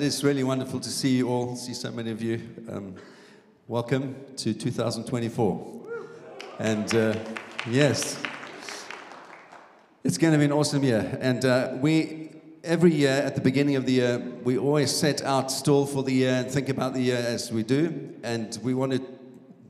It is really wonderful to see you all, see so many of you. Um, welcome to 2024. And uh, yes, it's going to be an awesome year. And uh, we, every year at the beginning of the year, we always set out stall for the year and think about the year as we do. And we wanted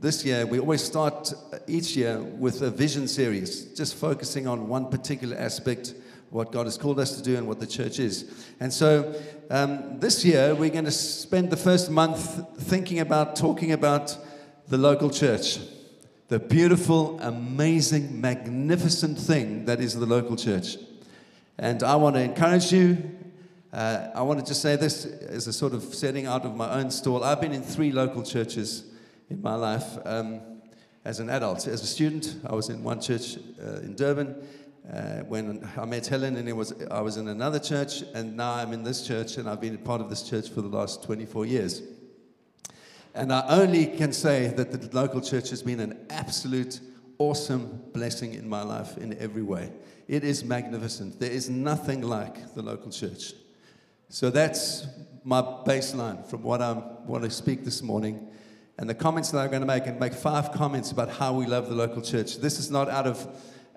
this year, we always start each year with a vision series, just focusing on one particular aspect what God has called us to do and what the church is. And so um, this year, we're going to spend the first month thinking about, talking about the local church. The beautiful, amazing, magnificent thing that is the local church. And I want to encourage you. Uh, I want to just say this as a sort of setting out of my own stall. I've been in three local churches in my life um, as an adult. As a student, I was in one church uh, in Durban uh, when I met Helen, and it was, I was in another church, and now I'm in this church, and I've been a part of this church for the last 24 years. And I only can say that the local church has been an absolute awesome blessing in my life in every way. It is magnificent. There is nothing like the local church. So that's my baseline from what I want to speak this morning. And the comments that I'm going to make, and make five comments about how we love the local church. This is not out of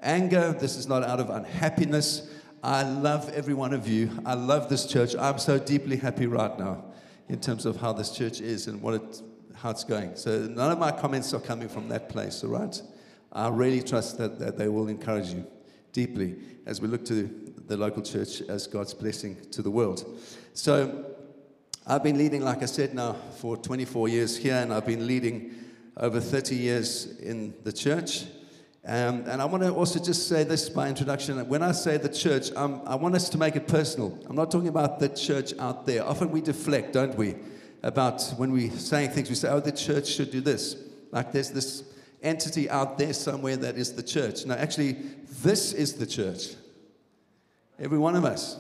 anger. This is not out of unhappiness. I love every one of you. I love this church. I'm so deeply happy right now in terms of how this church is and what it, how it's going. So none of my comments are coming from that place, all right? I really trust that, that they will encourage you deeply as we look to the local church as God's blessing to the world. So I've been leading, like I said, now for 24 years here, and I've been leading over 30 years in the church. Um, and I want to also just say this by introduction. When I say the church, um, I want us to make it personal. I'm not talking about the church out there. Often we deflect, don't we? About when we're saying things, we say, oh, the church should do this. Like there's this entity out there somewhere that is the church. No, actually, this is the church. Every one of us.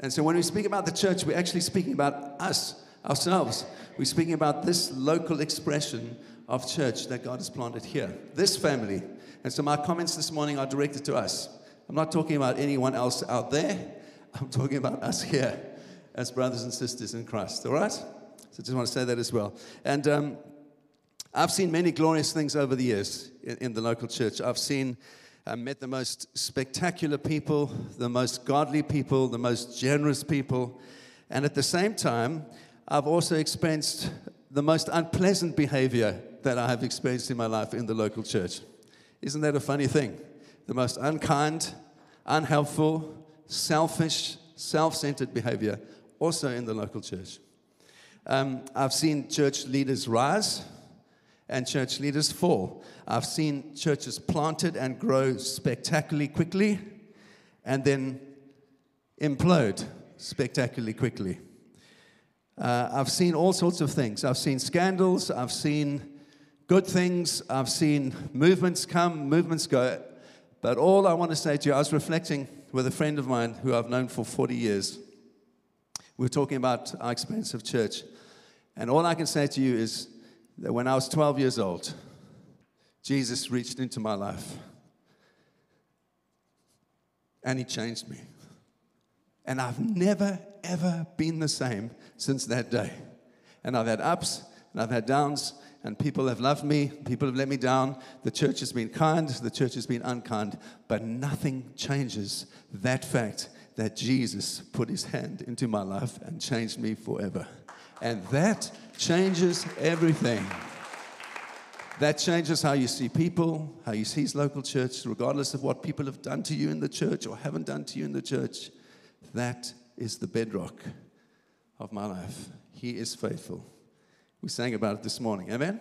And so when we speak about the church, we're actually speaking about us, ourselves. We're speaking about this local expression of church that God has planted here. This family and so my comments this morning are directed to us. I'm not talking about anyone else out there. I'm talking about us here as brothers and sisters in Christ. All right? So I just want to say that as well. And um, I've seen many glorious things over the years in, in the local church. I've seen, uh, met the most spectacular people, the most godly people, the most generous people. And at the same time, I've also experienced the most unpleasant behavior that I have experienced in my life in the local church. Isn't that a funny thing? The most unkind, unhelpful, selfish, self centered behavior, also in the local church. Um, I've seen church leaders rise and church leaders fall. I've seen churches planted and grow spectacularly quickly and then implode spectacularly quickly. Uh, I've seen all sorts of things. I've seen scandals. I've seen good things. I've seen movements come, movements go. But all I want to say to you, I was reflecting with a friend of mine who I've known for 40 years. We were talking about our experience of church. And all I can say to you is that when I was 12 years old, Jesus reached into my life and he changed me. And I've never, ever been the same since that day. And I've had ups and I've had downs, and people have loved me, people have let me down. The church has been kind, the church has been unkind, but nothing changes that fact that Jesus put his hand into my life and changed me forever. And that changes everything. That changes how you see people, how you see his local church, regardless of what people have done to you in the church or haven't done to you in the church. That is the bedrock of my life. He is faithful. We sang about it this morning. Amen?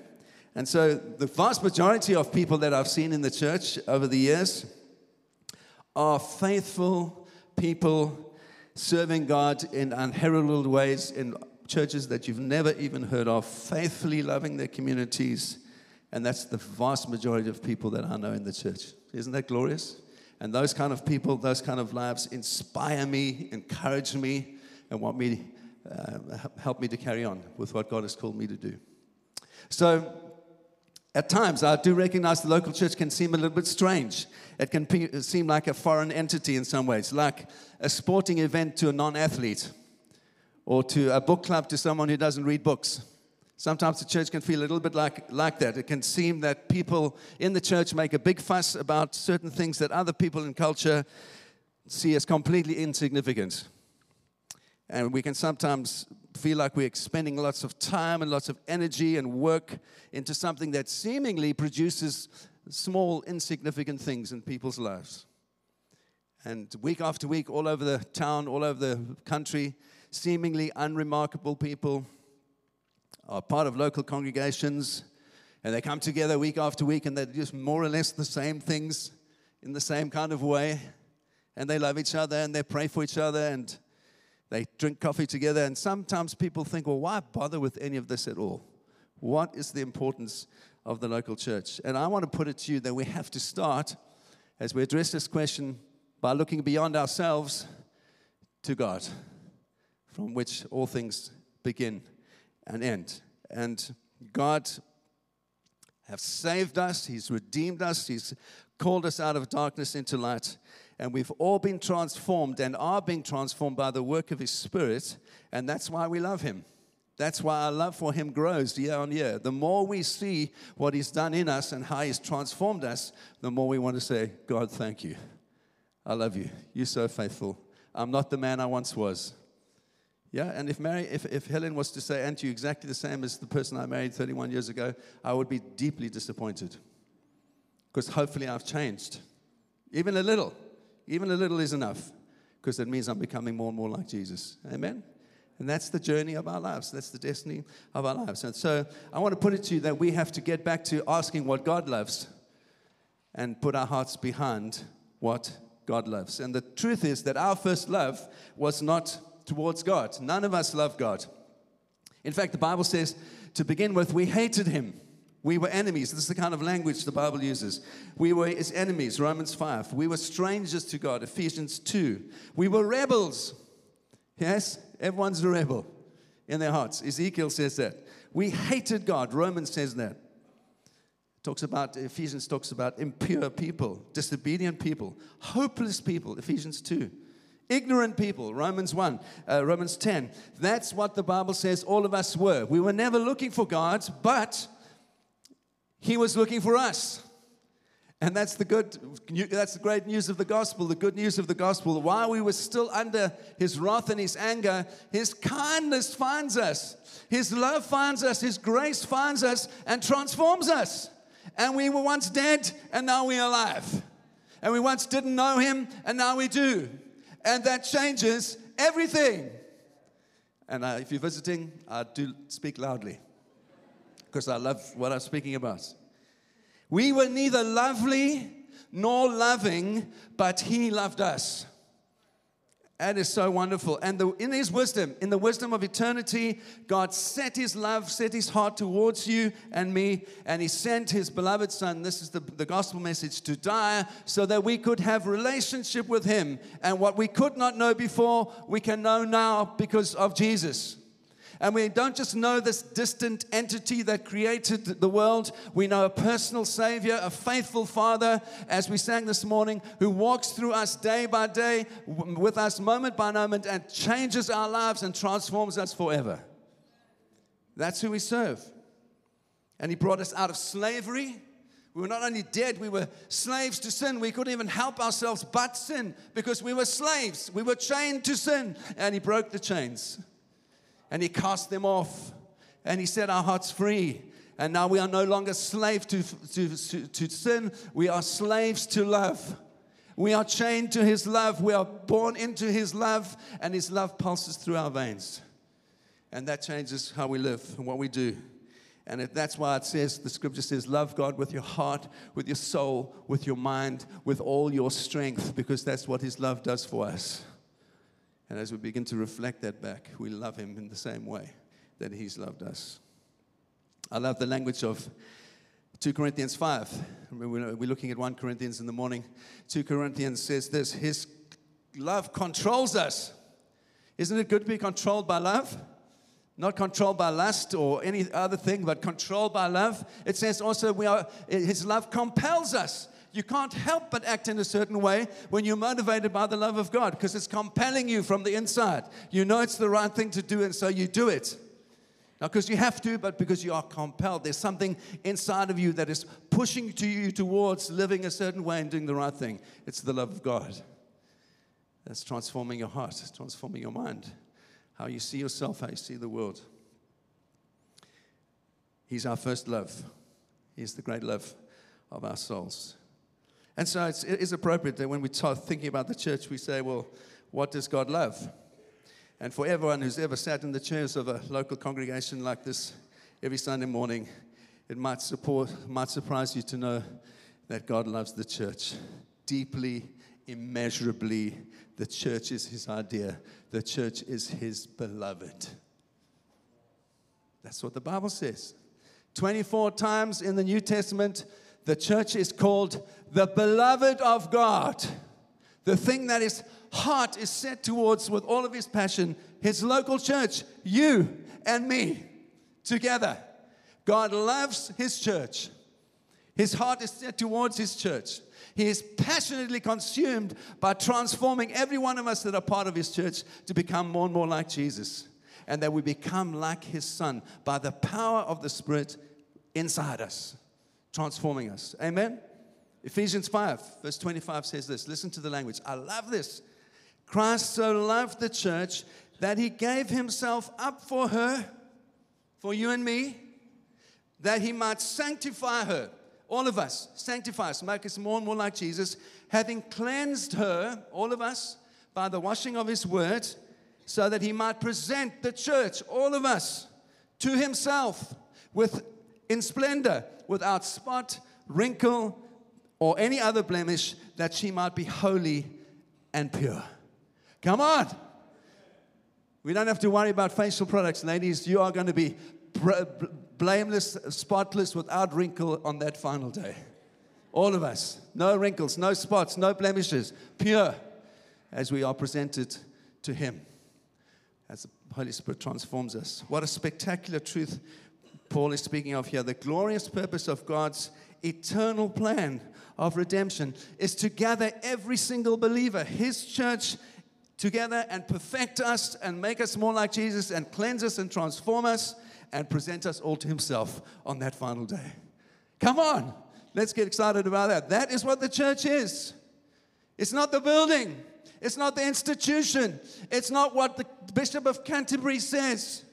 And so, the vast majority of people that I've seen in the church over the years are faithful people serving God in unheralded ways in churches that you've never even heard of, faithfully loving their communities. And that's the vast majority of people that I know in the church. Isn't that glorious? And those kind of people, those kind of lives inspire me, encourage me, and want me uh, help me to carry on with what God has called me to do. So, at times, I do recognize the local church can seem a little bit strange. It can pe- seem like a foreign entity in some ways, like a sporting event to a non athlete, or to a book club to someone who doesn't read books. Sometimes the church can feel a little bit like, like that. It can seem that people in the church make a big fuss about certain things that other people in culture see as completely insignificant. And we can sometimes feel like we're expending lots of time and lots of energy and work into something that seemingly produces small, insignificant things in people's lives. And week after week, all over the town, all over the country, seemingly unremarkable people are part of local congregations, and they come together week after week and they do just more or less the same things in the same kind of way. And they love each other and they pray for each other and they drink coffee together. And sometimes people think, well, why bother with any of this at all? What is the importance of the local church? And I want to put it to you that we have to start, as we address this question, by looking beyond ourselves to God, from which all things begin and end. And God has saved us, He's redeemed us, He's called us out of darkness into light. And we've all been transformed and are being transformed by the work of His Spirit. And that's why we love Him. That's why our love for Him grows year on year. The more we see what He's done in us and how He's transformed us, the more we want to say, God, thank you. I love you. You're so faithful. I'm not the man I once was. Yeah, and if Mary, if, if Helen was to say, Aren't you exactly the same as the person I married 31 years ago? I would be deeply disappointed. Because hopefully I've changed. Even a little. Even a little is enough. Because it means I'm becoming more and more like Jesus. Amen? And that's the journey of our lives. That's the destiny of our lives. And so I want to put it to you that we have to get back to asking what God loves and put our hearts behind what God loves. And the truth is that our first love was not towards God. None of us love God. In fact, the Bible says to begin with, we hated him. We were enemies. This is the kind of language the Bible uses. We were his enemies, Romans 5. We were strangers to God, Ephesians 2. We were rebels. Yes, everyone's a rebel in their hearts. Ezekiel says that. We hated God, Romans says that. Talks about, Ephesians talks about impure people, disobedient people, hopeless people, Ephesians 2 ignorant people romans 1 uh, romans 10 that's what the bible says all of us were we were never looking for god but he was looking for us. And that's the good that's the great news of the gospel the good news of the gospel. While we were still under his wrath and his anger his kindness finds us his love finds us his grace finds us and transforms us. And we were once dead and now we're alive. And we once didn't know him and now we do. And that changes everything. And uh, if you're visiting, uh, do speak loudly because I love what I'm speaking about. We were neither lovely nor loving, but He loved us. That is so wonderful. And the, in His wisdom, in the wisdom of eternity, God set His love, set His heart towards you and me, and He sent His beloved Son. This is the, the gospel message to die so that we could have relationship with Him. And what we could not know before, we can know now because of Jesus. And we don't just know this distant entity that created the world, we know a personal Savior, a faithful Father, as we sang this morning, who walks through us day by day, with us moment by moment, and changes our lives and transforms us forever. That's who we serve. And He brought us out of slavery. We were not only dead, we were slaves to sin. We couldn't even help ourselves but sin because we were slaves. We were chained to sin, and He broke the chains and he cast them off and he set our hearts free. And now we are no longer slaves to, to, to, to, sin, we are slaves to love. We are chained to his love, we are born into his love, and his love pulses through our veins. And that changes how we live and what we do. And that's why it says, the scripture says, love God with your heart, with your soul, with your mind, with all your strength, because that's what his love does for us. And as we begin to reflect that back, we love Him in the same way that He's loved us. I love the language of 2 Corinthians 5. We're looking at 1 Corinthians in the morning. 2 Corinthians says this His love controls us. Isn't it good to be controlled by love? Not controlled by lust or any other thing, but controlled by love. It says also we are, His love compels us. You can't help but act in a certain way when you're motivated by the love of God because it's compelling you from the inside. You know it's the right thing to do, and so you do it. Not because you have to, but because you are compelled. There's something inside of you that is pushing to you towards living a certain way and doing the right thing. It's the love of God that's transforming your heart, transforming your mind, how you see yourself, how you see the world. He's our first love. He's the great love of our souls. And so it's, it is appropriate that when we start thinking about the church, we say, well, what does God love? And for everyone who's ever sat in the chairs of a local congregation like this every Sunday morning, it might, support, might surprise you to know that God loves the church deeply, immeasurably. The church is his idea, the church is his beloved. That's what the Bible says. 24 times in the New Testament, the church is called the beloved of God. The thing that his heart is set towards with all of his passion, his local church, you and me together. God loves his church. His heart is set towards his church. He is passionately consumed by transforming every one of us that are part of his church to become more and more like Jesus. And that we become like his son by the power of the Spirit inside us, transforming us. Amen? Ephesians 5, verse 25 says this. Listen to the language. I love this. Christ so loved the church that he gave himself up for her, for you and me, that he might sanctify her. All of us, sanctify us, make us more and more like Jesus, having cleansed her, all of us, by the washing of his word, so that he might present the church, all of us, to himself with in splendor, without spot, wrinkle, or any other blemish, that she might be holy and pure. Come on. We don't have to worry about facial products, ladies. You are going to be blameless, spotless, without wrinkle on that final day. All of us. No wrinkles, no spots, no blemishes. Pure as we are presented to Him. As the Holy Spirit transforms us. What a spectacular truth Paul is speaking of here. The glorious purpose of God's eternal plan of redemption is to gather every single believer, His church, together and perfect us and make us more like Jesus and cleanse us and transform us and present us all to Himself on that final day. Come on, let's get excited about that. That is what the church is. It's not the building, it's not the institution, it's not what the Bishop of Canterbury says.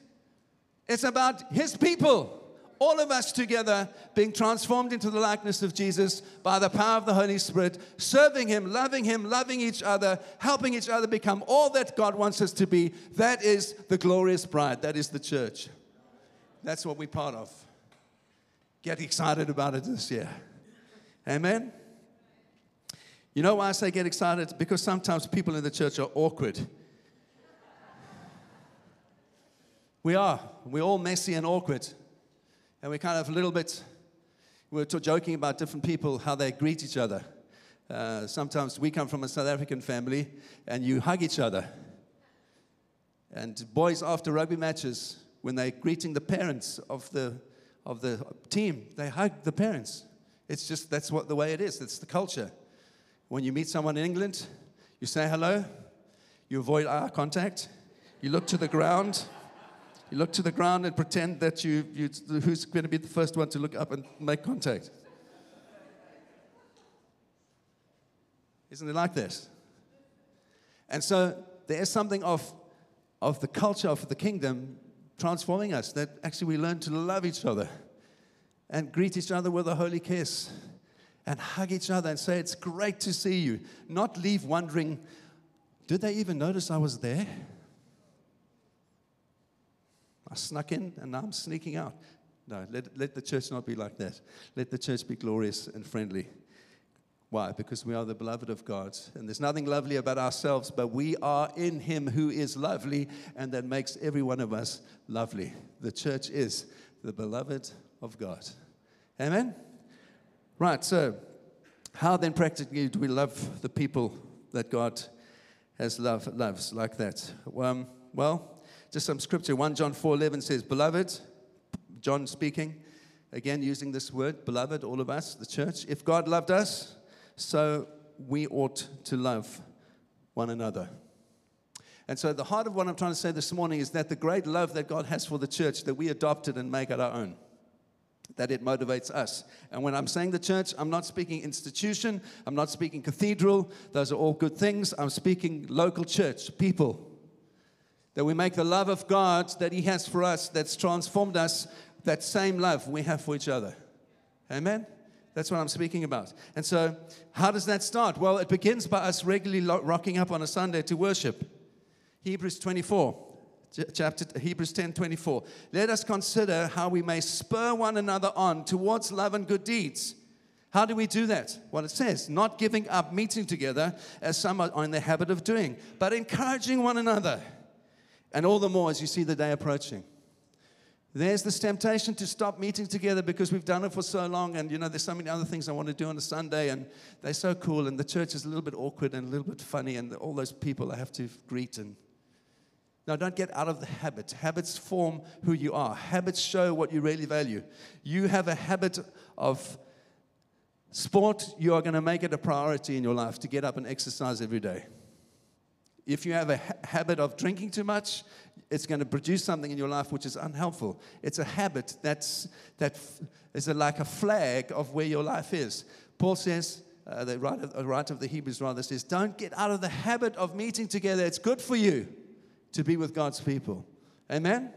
It's about His people all of us together being transformed into the likeness of Jesus by the power of the Holy Spirit, serving Him, loving Him, loving each other, helping each other become all that God wants us to be. That is the glorious bride. That is the church. That's what we're part of. Get excited about it this year. Amen. You know why I say get excited? Because sometimes people in the church are awkward. We are. We're all messy and awkward. And we're kind of a little bit, we are joking about different people, how they greet each other. Uh, sometimes we come from a South African family and you hug each other. And boys, after rugby matches, when they're greeting the parents of the, of the team, they hug the parents. It's just, that's what the way it is. It's the culture. When you meet someone in England, you say hello, you avoid eye contact, you look to the ground, you look to the ground and pretend that you, you who's going to be the first one to look up and make contact. Isn't it like this? And so there is something of, of the culture of the kingdom transforming us that actually we learn to love each other and greet each other with a holy kiss and hug each other and say, It's great to see you. Not leave wondering, Did they even notice I was there? I snuck in and now I'm sneaking out. No, let, let the church not be like that. Let the church be glorious and friendly. Why? Because we are the beloved of God. And there's nothing lovely about ourselves, but we are in Him who is lovely, and that makes every one of us lovely. The church is the beloved of God. Amen? Right, so how then practically do we love the people that God has love, loves like that? Um, well, just some scripture. 1 John 4:11 says, "Beloved, John speaking, again using this word, beloved, all of us, the church, if God loved us, so we ought to love one another. And so, the heart of what I'm trying to say this morning is that the great love that God has for the church that we adopted and make it our own, that it motivates us. And when I'm saying the church, I'm not speaking institution, I'm not speaking cathedral, those are all good things. I'm speaking local church, people. That we make the love of God that He has for us, that's transformed us, that same love we have for each other. Amen? That's what I'm speaking about. And so, how does that start? Well, it begins by us regularly rocking up on a Sunday to worship. Hebrews 24, chapter Hebrews 10 24. Let us consider how we may spur one another on towards love and good deeds. How do we do that? Well, it says, not giving up meeting together as some are in the habit of doing, but encouraging one another. And all the more as you see the day approaching. There's this temptation to stop meeting together because we've done it for so long, and you know, there's so many other things I want to do on a Sunday, and they're so cool, and the church is a little bit awkward and a little bit funny, and all those people I have to greet and now, don't get out of the habit. Habits form who you are, habits show what you really value. You have a habit of sport, you are going to make it a priority in your life to get up and exercise every day. If you have a ha- habit of drinking too much, it's going to produce something in your life which is unhelpful. It's a habit that's, that is a, like a flag of where your life is. Paul says, uh, the writer, the writer of the Hebrews rather says, Don't get out of the habit of meeting together. It's good for you to be with God's people. Amen?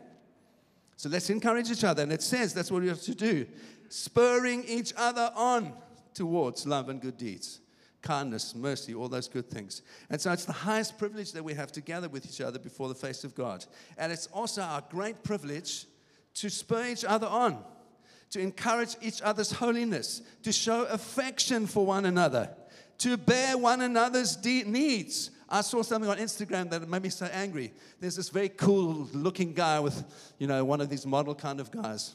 So let's encourage each other. And it says that's what we have to do spurring each other on towards love and good deeds, kindness, mercy, all those good things. And so it's the highest privilege that we have to gather with each other before the face of God. And it's also our great privilege to spur each other on, to encourage each other's holiness, to show affection for one another, to bear one another's de- needs I saw something on Instagram that made me so angry. There's this very cool looking guy with, you know, one of these model kind of guys.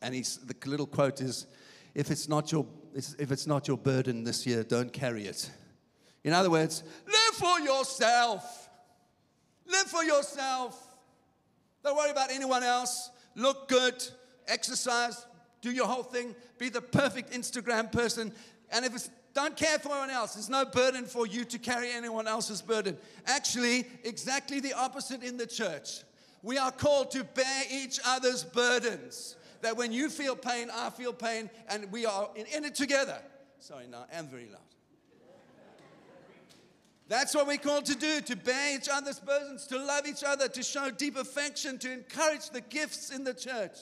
And he's, the little quote is, if it's, not your, if it's not your burden this year, don't carry it. In other words, live for yourself. Live for yourself. Don't worry about anyone else. Look good, exercise, do your whole thing, be the perfect Instagram person. And if it's don't care for anyone else. There's no burden for you to carry anyone else's burden. Actually, exactly the opposite in the church. We are called to bear each other's burdens. That when you feel pain, I feel pain, and we are in, in it together. Sorry, now I'm very loud. That's what we're called to do to bear each other's burdens, to love each other, to show deep affection, to encourage the gifts in the church,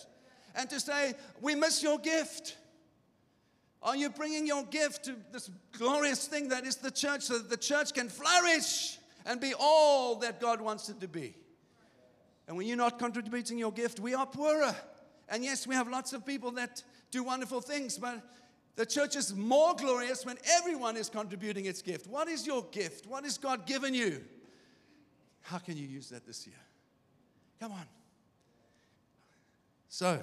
and to say, We miss your gift. Are you bringing your gift to this glorious thing that is the church so that the church can flourish and be all that God wants it to be? And when you're not contributing your gift, we are poorer. And yes, we have lots of people that do wonderful things, but the church is more glorious when everyone is contributing its gift. What is your gift? What has God given you? How can you use that this year? Come on. So,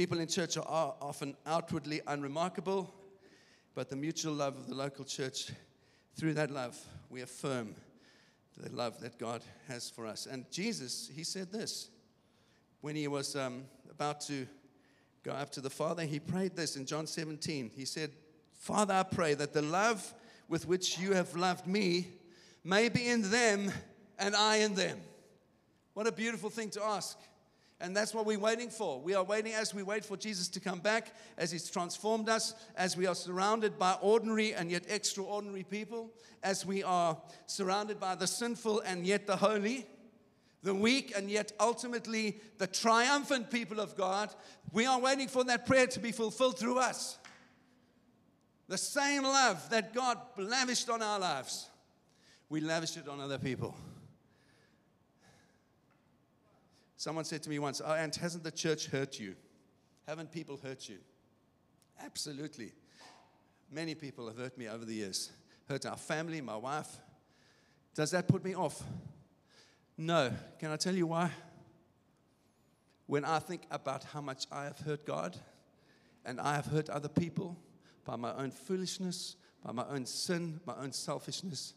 People in church are often outwardly unremarkable, but the mutual love of the local church, through that love, we affirm the love that God has for us. And Jesus, he said this when he was um, about to go up to the Father, he prayed this in John 17. He said, Father, I pray that the love with which you have loved me may be in them and I in them. What a beautiful thing to ask. And that's what we're waiting for. We are waiting as we wait for Jesus to come back, as He's transformed us, as we are surrounded by ordinary and yet extraordinary people, as we are surrounded by the sinful and yet the holy, the weak and yet ultimately the triumphant people of God. We are waiting for that prayer to be fulfilled through us. The same love that God lavished on our lives, we lavish it on other people. Someone said to me once, Oh, and hasn't the church hurt you? Haven't people hurt you? Absolutely. Many people have hurt me over the years, hurt our family, my wife. Does that put me off? No. Can I tell you why? When I think about how much I have hurt God and I have hurt other people by my own foolishness, by my own sin, my own selfishness,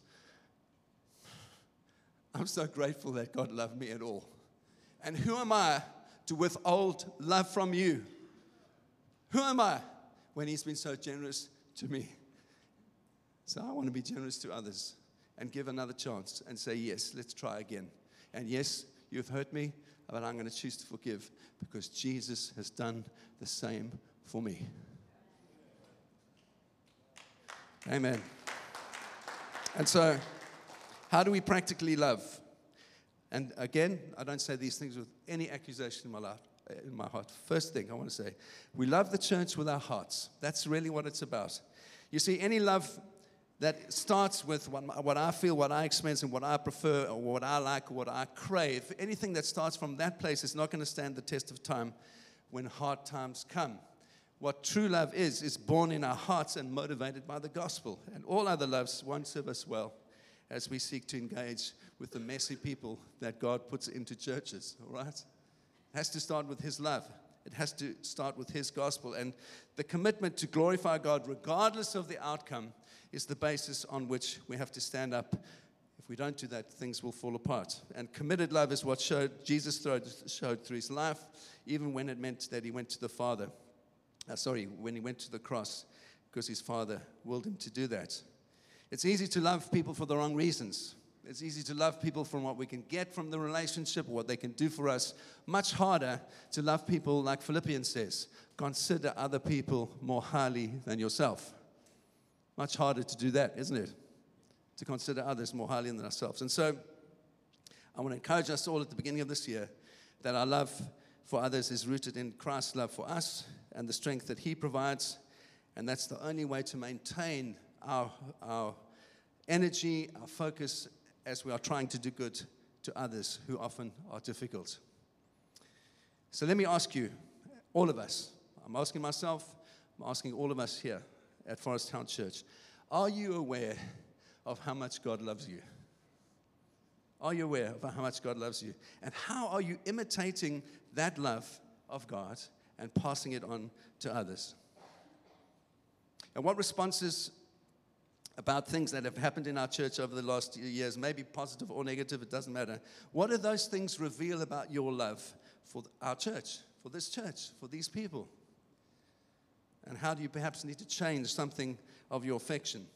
I'm so grateful that God loved me at all. And who am I to withhold love from you? Who am I when He's been so generous to me. So I want to be generous to others and give another chance and say, Yes, let's try again. And yes, you've hurt me, but I'm going to choose to forgive because Jesus has done the same for me. Amen. And so, how do we practically love? And again, I don't say these things with any accusation in my life uh, in my heart. First thing I want to say, we love the church with our hearts. That's really what it's about. You see, any love that starts with what, I feel, what I experience, and what I prefer, or what I like, or what I crave, anything that starts from that place is not going to stand the test of time when hard times come. What true love is, is born in our hearts and motivated by the gospel. And all other loves won't serve us well as we seek to engage with the messy people that God puts into churches, all right? It has to start with His love. It has to start with His gospel. And the commitment to glorify God, regardless of the outcome, is the basis on which we have to stand up. If we don't do that, things will fall apart. And committed love is what showed, Jesus showed through his life, even when it meant that he went to the Father. Uh, sorry, when he went to the cross, because his Father willed him to do that. It's easy to love people for the wrong reasons. It's easy to love people from what we can get from the relationship, what they can do for us. Much harder to love people, like Philippians says consider other people more highly than yourself. Much harder to do that, isn't it? To consider others more highly than ourselves. And so I want to encourage us all at the beginning of this year that our love for others is rooted in Christ's love for us and the strength that He provides. And that's the only way to maintain our, our energy, our focus, as we are trying to do good to others who often are difficult. So let me ask you, all of us, I'm asking myself, I'm asking all of us here at Forest Town Church, are you aware of how much God loves you? Are you aware of how much God loves you? And how are you imitating that love of God and passing it on to others? And what responses about things that have happened in our church over the last years, maybe positive or negative, it doesn't matter. What do those things reveal about your love for our church, for this church, for these people? And how do you perhaps need to change something of your affection,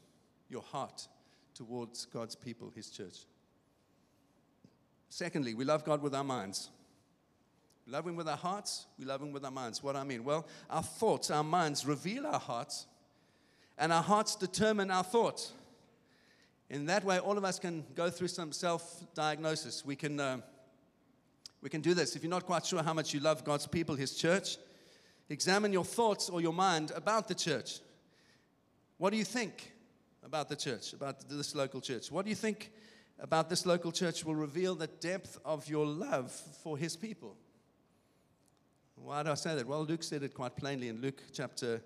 your heart towards God's people, His church? Secondly, we love God with our minds. We love Him with our hearts, we love Him with our minds. What I mean? Well, our thoughts, our minds reveal our hearts and our hearts determine our thoughts. In that way, all of us can go through some self diagnosis. We can, uh, we can do this. If you're not quite sure how much you love God's people, His church, examine your thoughts or your mind about the church. What do you think about the church, about this local church? What do you think about this local church will reveal the depth of your love for His people? Why do I say that? Well, Luke said it quite plainly in Luke chapter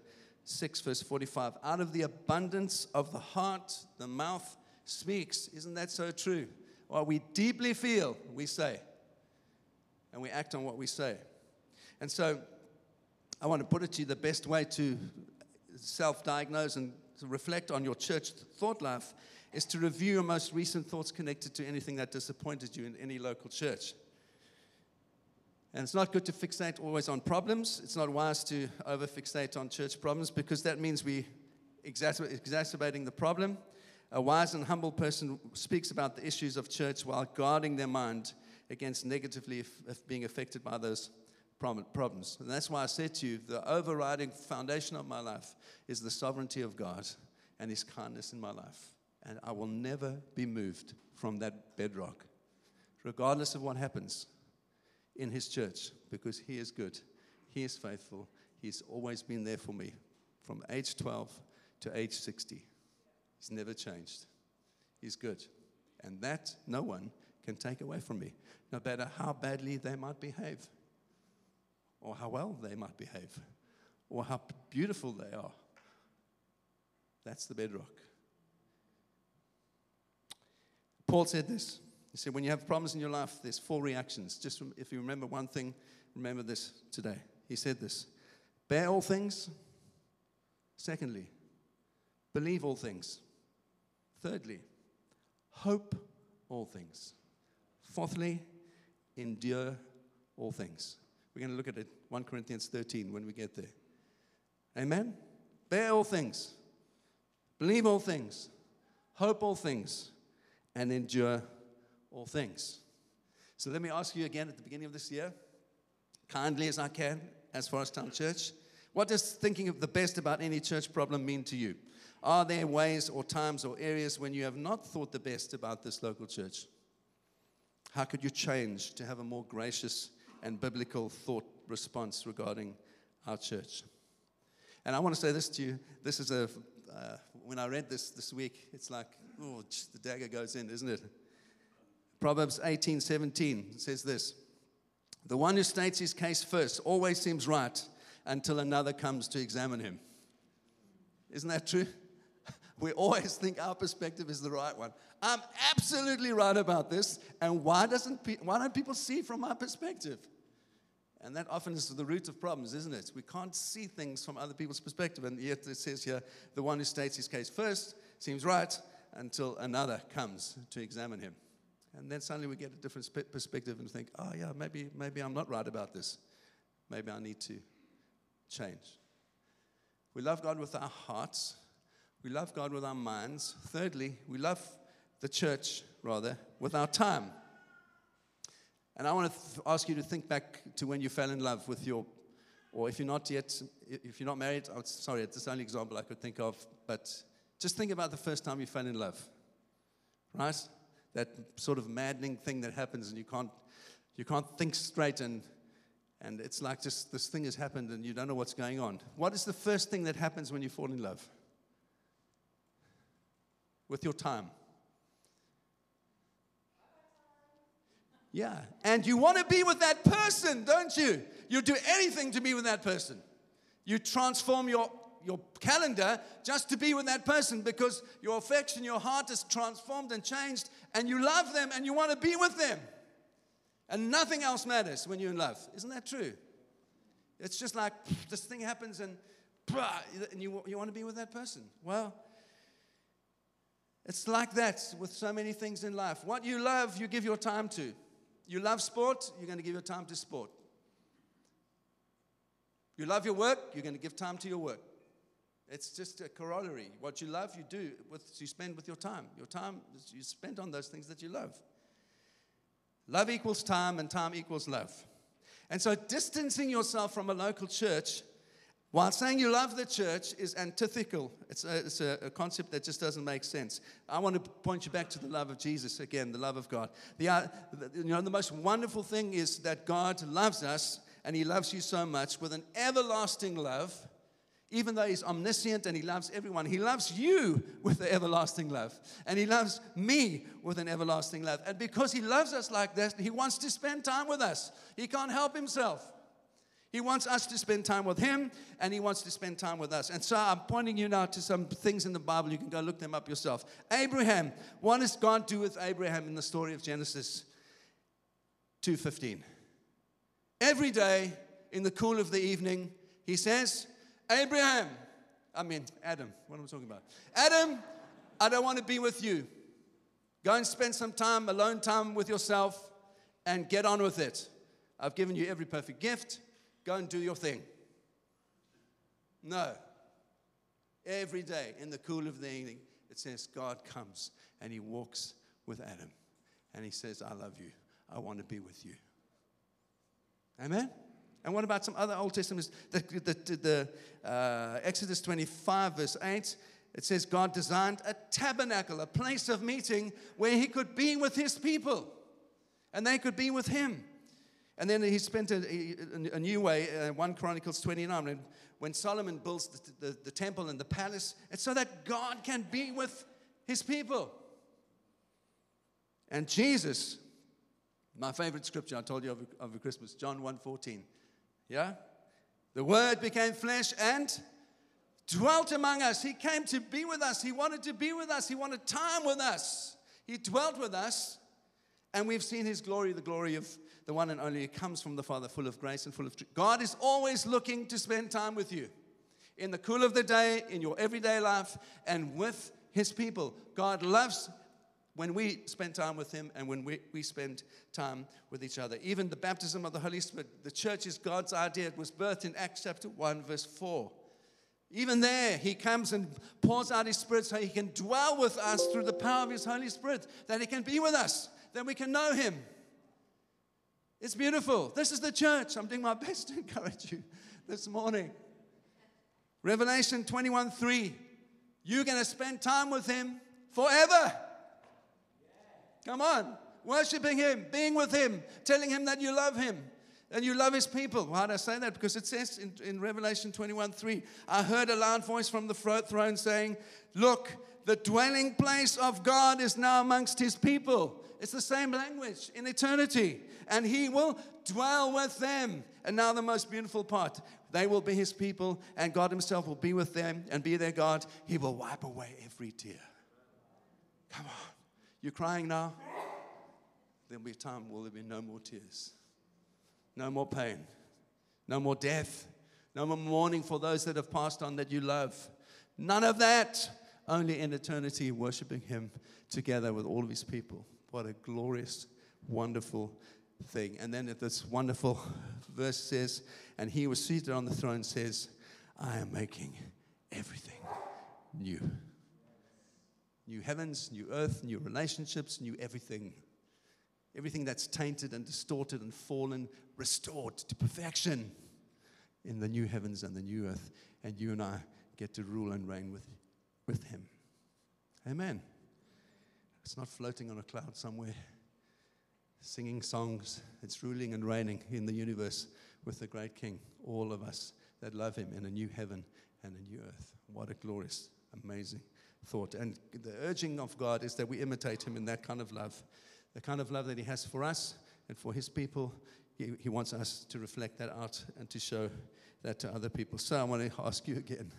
6, verse 45. Out of the abundance of the heart, the mouth speaks. Isn't that so true? What we deeply feel, we say. And we act on what we say. And so I want to put it to you the best way to self diagnose and reflect on your church thought life is to review your most recent thoughts connected to anything that disappointed you in any local church. And it's not good to fixate always on problems. It's not wise to over fixate on church problems because that means we exacerbating the problem. A wise and humble person speaks about the issues of church while guarding their mind against negatively being affected by those problems. And that's why I said to you the overriding foundation of my life is the sovereignty of God and His kindness in my life. And I will never be moved from that bedrock, regardless of what happens in His church because He is good, He is faithful, He's always been there for me from age 12 to age 60. He's never changed. He's good. And that no one can take away from me, no matter how badly they might behave, or how well they might behave, or how beautiful they are. That's the bedrock. Paul said this he said, when you have problems in your life, there's four reactions. Just if you remember one thing, remember this today. He said this Bear all things. Secondly, believe all things. Thirdly, hope all things. Fourthly, endure all things. We're going to look at it 1 Corinthians 13 when we get there. Amen? Bear all things. believe all things, hope all things, and endure all things. So let me ask you again at the beginning of this year, kindly as I can, as Forest Town Church, what does thinking of the best about any church problem mean to you? Are there ways or times or areas when you have not thought the best about this local church? How could you change to have a more gracious and biblical thought response regarding our church? And I want to say this to you. This is a, uh, when I read this this week, it's like, oh, the dagger goes in, isn't it? Proverbs 18 17 says this The one who states his case first always seems right until another comes to examine him. Isn't that true? We always think our perspective is the right one. I'm absolutely right about this, and why, doesn't pe- why don't people see from my perspective? And that often is the root of problems, isn't it? We can't see things from other people's perspective, and yet it says here the one who states his case first seems right until another comes to examine him. And then suddenly we get a different perspective and think, oh, yeah, maybe, maybe I'm not right about this. Maybe I need to change. We love God with our hearts, we love God with our minds. Thirdly, we love the church, rather, with our time. And I want to th- ask you to think back to when you fell in love with your, or if you're not yet, if you're not married, I'm sorry, it's the only example I could think of, but just think about the first time you fell in love, right? That sort of maddening thing that happens and you can't, you can't think straight and, and it's like just this thing has happened and you don't know what's going on. What is the first thing that happens when you fall in love? with your time. Yeah. And you want to be with that person, don't you? You do anything to be with that person. You transform your, your calendar just to be with that person because your affection, your heart is transformed and changed, and you love them and you want to be with them. And nothing else matters when you're in love. Isn't that true? It's just like this thing happens and, and you, you want to be with that person. Well, it's like that with so many things in life. What you love, you give your time to. You love sport, you're going to give your time to sport. You love your work, you're going to give time to your work. It's just a corollary. What you love, you do, with, you spend with your time. Your time, you spend on those things that you love. Love equals time, and time equals love. And so, distancing yourself from a local church while saying you love the church is antithetical. It's, a, it's a, a, concept that just doesn't make sense. I want to point you back to the love of Jesus again, the love of God. The, uh, the, you know, the most wonderful thing is that God loves us, and He loves you so much with an everlasting love. Even though He's omniscient and He loves everyone, He loves you with an everlasting love. And He loves me with an everlasting love. And because He loves us like this, He wants to spend time with us. He can't help Himself. He wants us to spend time with Him, and He wants to spend time with us. And so I'm pointing you now to some things in the Bible. You can go look them up yourself. Abraham. What does God do with Abraham in the story of Genesis 2:15? Every day in the cool of the evening, He says, "Abraham, I mean Adam. What am I talking about? Adam, I don't want to be with you. Go and spend some time, alone time with yourself, and get on with it. I've given you every perfect gift." Go and do your thing. No. Every day in the cool of the evening, it says God comes and he walks with Adam and he says, I love you. I want to be with you. Amen? And what about some other Old Testaments? The, the, the uh, Exodus 25, verse 8, it says God designed a tabernacle, a place of meeting where he could be with his people and they could be with him. And then he spent a, a, a new way, uh, 1 Chronicles 29, when, when Solomon builds the, the, the temple and the palace, it's so that God can be with his people. And Jesus, my favorite scripture I told you over, over Christmas, John 1.14. Yeah? The word became flesh and dwelt among us. He came to be with us. He wanted to be with us. He wanted time with us. He dwelt with us. And we've seen his glory, the glory of the one and only who comes from the Father, full of grace and full of truth. God is always looking to spend time with you in the cool of the day, in your everyday life, and with his people. God loves when we spend time with him and when we, we spend time with each other. Even the baptism of the Holy Spirit, the church is God's idea. It was birthed in Acts chapter 1, verse 4. Even there, he comes and pours out his spirit so he can dwell with us through the power of his Holy Spirit, that he can be with us, that we can know him. It's beautiful. This is the church. I'm doing my best to encourage you this morning. Revelation 21 3. You're going to spend time with him forever. Come on. Worshiping him, being with him, telling him that you love him and you love his people. Why do I say that? Because it says in, in Revelation 21 3, I heard a loud voice from the throne saying, Look, the dwelling place of God is now amongst his people. It's the same language in eternity, and he will dwell with them. And now, the most beautiful part they will be his people, and God himself will be with them and be their God. He will wipe away every tear. Come on. You're crying now? There'll be a time where there'll be no more tears. No more pain. No more death. No more mourning for those that have passed on that you love. None of that. Only in eternity, worshiping Him together with all of His people. What a glorious, wonderful thing. And then this wonderful verse says, and He was seated on the throne says, I am making everything new. New heavens, new earth, new relationships, new everything. Everything that's tainted and distorted and fallen, restored to perfection in the new heavens and the new earth. And you and I get to rule and reign with, with Him. Amen. It's not floating on a cloud somewhere, singing songs. It's ruling and reigning in the universe with the great King, all of us that love Him in a new heaven and a new earth. What a glorious, amazing thought. And the urging of God is that we imitate Him in that kind of love the kind of love that He has for us and for His people. He, he wants us to reflect that out and to show that to other people. So I want to ask you again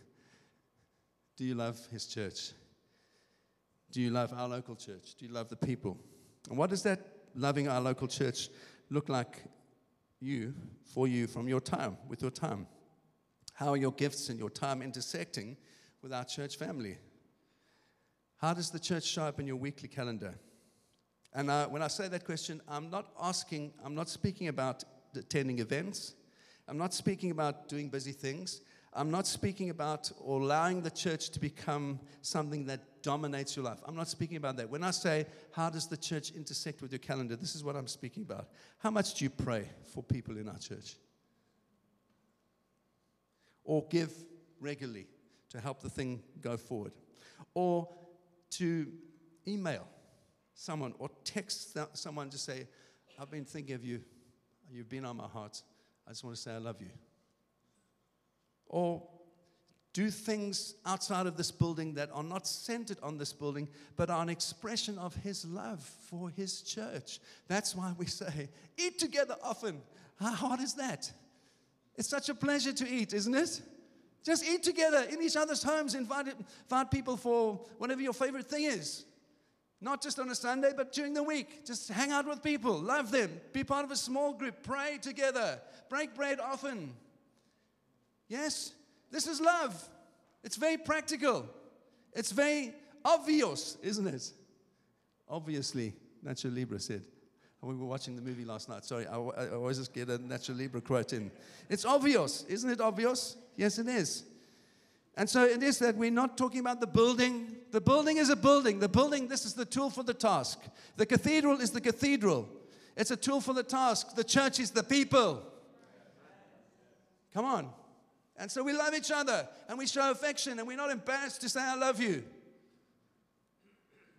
do you love His church? Do you love our local church? Do you love the people? And what does that loving our local church look like you, for you, from your time, with your time? How are your gifts and your time intersecting with our church family? How does the church show up in your weekly calendar? And uh, when I say that question, I'm not asking, I'm not speaking about attending events. I'm not speaking about doing busy things. I'm not speaking about or allowing the church to become something that dominates your life. I'm not speaking about that. When I say, how does the church intersect with your calendar, this is what I'm speaking about. How much do you pray for people in our church? Or give regularly to help the thing go forward? Or to email someone or text someone to say, I've been thinking of you. You've been on my heart. I just want to say I love you. Or do things outside of this building that are not centered on this building, but are an expression of His love for His church. That's why we say, eat together often. How hard is that? It's such a pleasure to eat, isn't it? Just eat together in each other's homes. Invite, invite people for whatever your favorite thing is. Not just on a Sunday, but during the week. Just hang out with people, love them, be part of a small group, pray together, break bread often. Yes, this is love. It's very practical. It's very obvious, isn't it? Obviously, Nacho Libre said. We were watching the movie last night. Sorry, I, I always just get a Nacho Libre quote in. It's obvious, isn't it obvious? Yes, it is. And so it is that we're not talking about the building. The building is a building. The building, this is the tool for the task. The cathedral is the cathedral. It's a tool for the task. The church is the people. Come on. And so we love each other and we show affection and we're not embarrassed to say, I love you.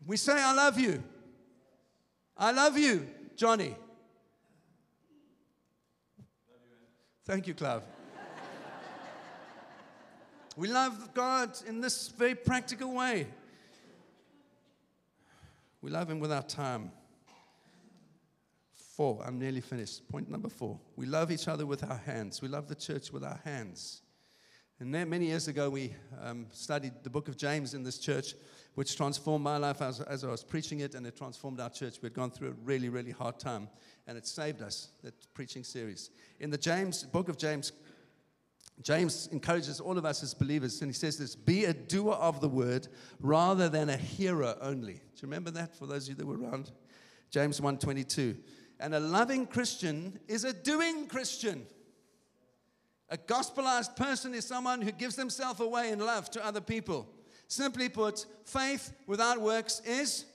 We say, I love you. I love you, Johnny. Thank you, Clive. We love God in this very practical way. We love Him with our time. Four, I'm nearly finished. Point number four. We love each other with our hands. We love the church with our hands. And there, many years ago, we um, studied the book of James in this church, which transformed my life as, as I was preaching it, and it transformed our church. We had gone through a really, really hard time, and it saved us, that preaching series. In the James, book of James, James encourages all of us as believers, and he says this be a doer of the word rather than a hearer only. Do you remember that for those of you that were around? James 1:22. And a loving Christian is a doing Christian. A gospelized person is someone who gives themselves away in love to other people. Simply put, faith without works is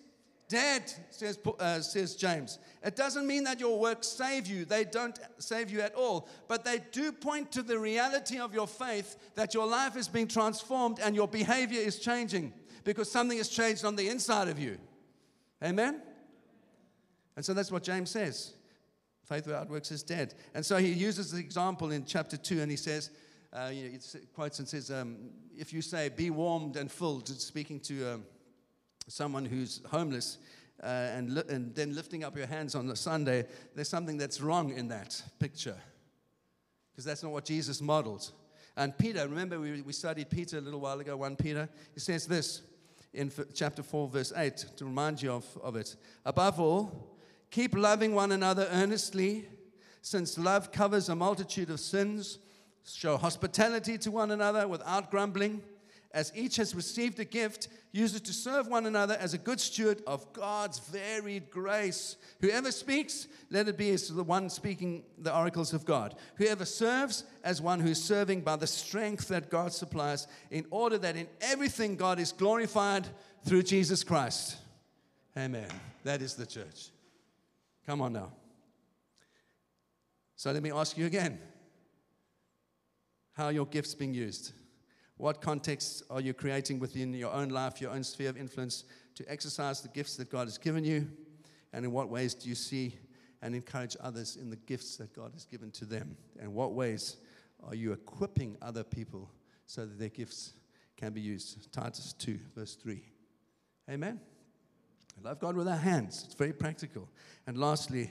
dead, says, uh, says James. It doesn't mean that your works save you, they don't save you at all, but they do point to the reality of your faith that your life is being transformed and your behavior is changing because something has changed on the inside of you. Amen? And so that's what James says. Faith without works is dead. And so he uses the example in chapter 2 and he says, uh, you know, it quotes and says, um, if you say, be warmed and filled, speaking to um, someone who's homeless, uh, and, li- and then lifting up your hands on the Sunday, there's something that's wrong in that picture. Because that's not what Jesus modeled. And Peter, remember we, we studied Peter a little while ago, 1 Peter? He says this in f- chapter 4, verse 8, to remind you of, of it. Above all, keep loving one another earnestly, since love covers a multitude of sins. Show hospitality to one another without grumbling as each has received a gift, use it to serve one another as a good steward of God's varied grace. Whoever speaks, let it be as the one speaking the oracles of God. Whoever serves, as one who is serving by the strength that God supplies, in order that in everything God is glorified through Jesus Christ. Amen. That is the church. Come on now. So let me ask you again how are your gifts being used? What context are you creating within your own life, your own sphere of influence to exercise the gifts that God has given you? And in what ways do you see and encourage others in the gifts that God has given to them? And what ways are you equipping other people so that their gifts can be used? Titus 2, verse 3. Amen. We love God with our hands, it's very practical. And lastly,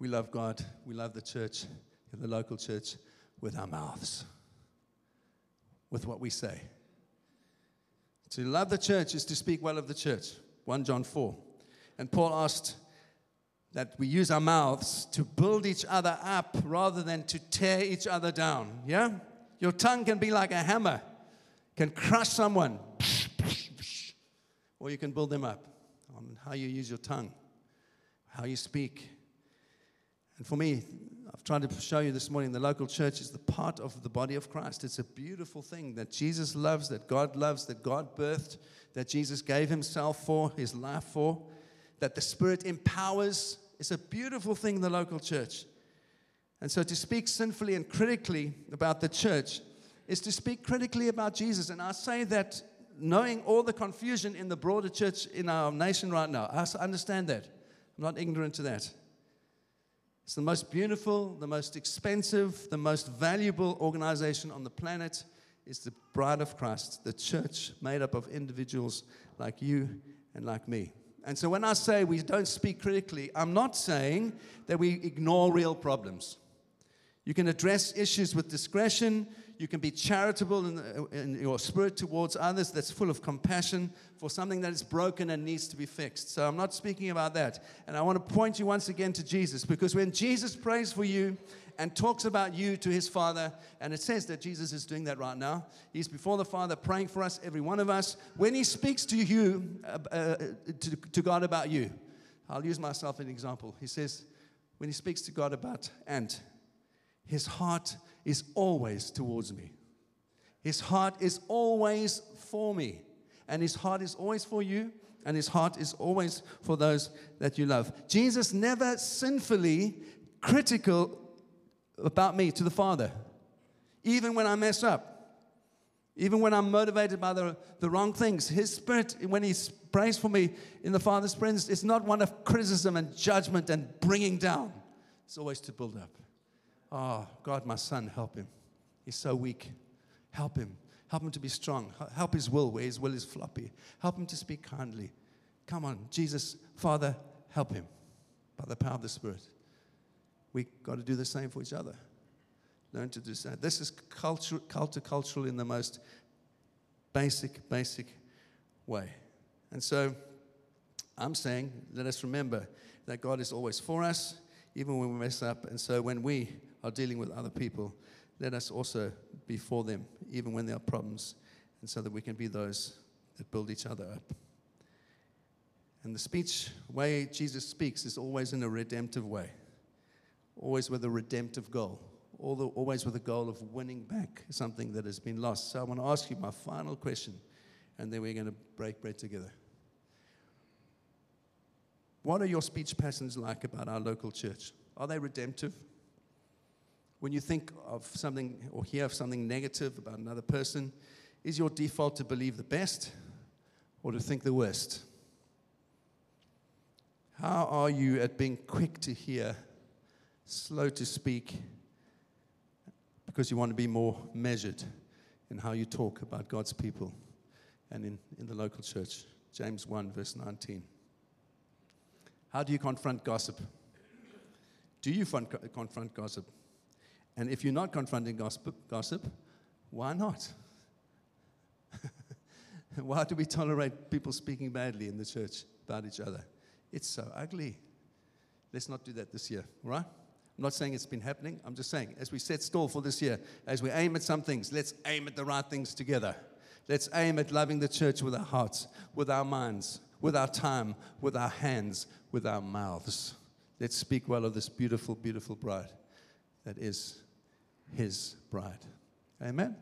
we love God, we love the church, the local church, with our mouths with what we say. To love the church is to speak well of the church. 1 John 4. And Paul asked that we use our mouths to build each other up rather than to tear each other down. Yeah? Your tongue can be like a hammer, can crush someone, or you can build them up on how you use your tongue, how you speak. And for me, I've tried to show you this morning the local church is the part of the body of Christ. It's a beautiful thing that Jesus loves, that God loves, that God birthed, that Jesus gave himself for, his life for, that the Spirit empowers. It's a beautiful thing, the local church. And so to speak sinfully and critically about the church is to speak critically about Jesus. And I say that knowing all the confusion in the broader church in our nation right now. I understand that. I'm not ignorant to that. It's the most beautiful, the most expensive, the most valuable organization on the planet is the bride of Christ, the church made up of individuals like you and like me. And so when I say we don't speak critically, I'm not saying that we ignore real problems. You can address issues with discretion. You can be charitable in, in, your spirit towards others that's full of compassion for something that is broken and needs to be fixed. So I'm not speaking about that. And I want to point you once again to Jesus because when Jesus prays for you and talks about you to his Father, and it says that Jesus is doing that right now, he's before the Father praying for us, every one of us. When he speaks to you, uh, uh, to, to God about you, I'll use myself as an example. He says, when he speaks to God about Ant, his heart is always towards me. His heart is always for me. And his heart is always for you. And his heart is always for those that you love. Jesus never sinfully critical about me to the Father, even when I mess up. Even when I'm motivated by the, the wrong things, His Spirit, when He prays for me in the Father's presence, it's not one of criticism and judgment and bringing down. It's always to build up. Oh, God, my son, help him. He's so weak. Help him. Help him to be strong. Help his will where his will is floppy. Help him to speak kindly. Come on, Jesus, Father, help him by the power of the Spirit. We've got to do the same for each other. Learn to do that. This is culture, culture, cultural in the most basic, basic way. And so I'm saying, let us remember that God is always for us, even when we mess up. And so when we are dealing with other people, let us also be for them, even when there are problems, and so that we can be those that build each other up. And the speech way Jesus speaks is always in a redemptive way, always with a redemptive goal, always with a goal of winning back something that has been lost. So I want to ask you my final question, and then we're going to break bread together. What are your speech patterns like about our local church? Are they redemptive? When you think of something or hear of something negative about another person, is your default to believe the best or to think the worst? How are you at being quick to hear, slow to speak, because you want to be more measured in how you talk about God's people and in, in the local church? James 1, verse 19. How do you confront gossip? Do you confront gossip? And if you're not confronting gossip, gossip why not? why do we tolerate people speaking badly in the church about each other? It's so ugly. Let's not do that this year, right? I'm not saying it's been happening. I'm just saying, as we set store for this year, as we aim at some things, let's aim at the right things together. Let's aim at loving the church with our hearts, with our minds, with our time, with our hands, with our mouths. Let's speak well of this beautiful, beautiful bride that is his bride. Amen.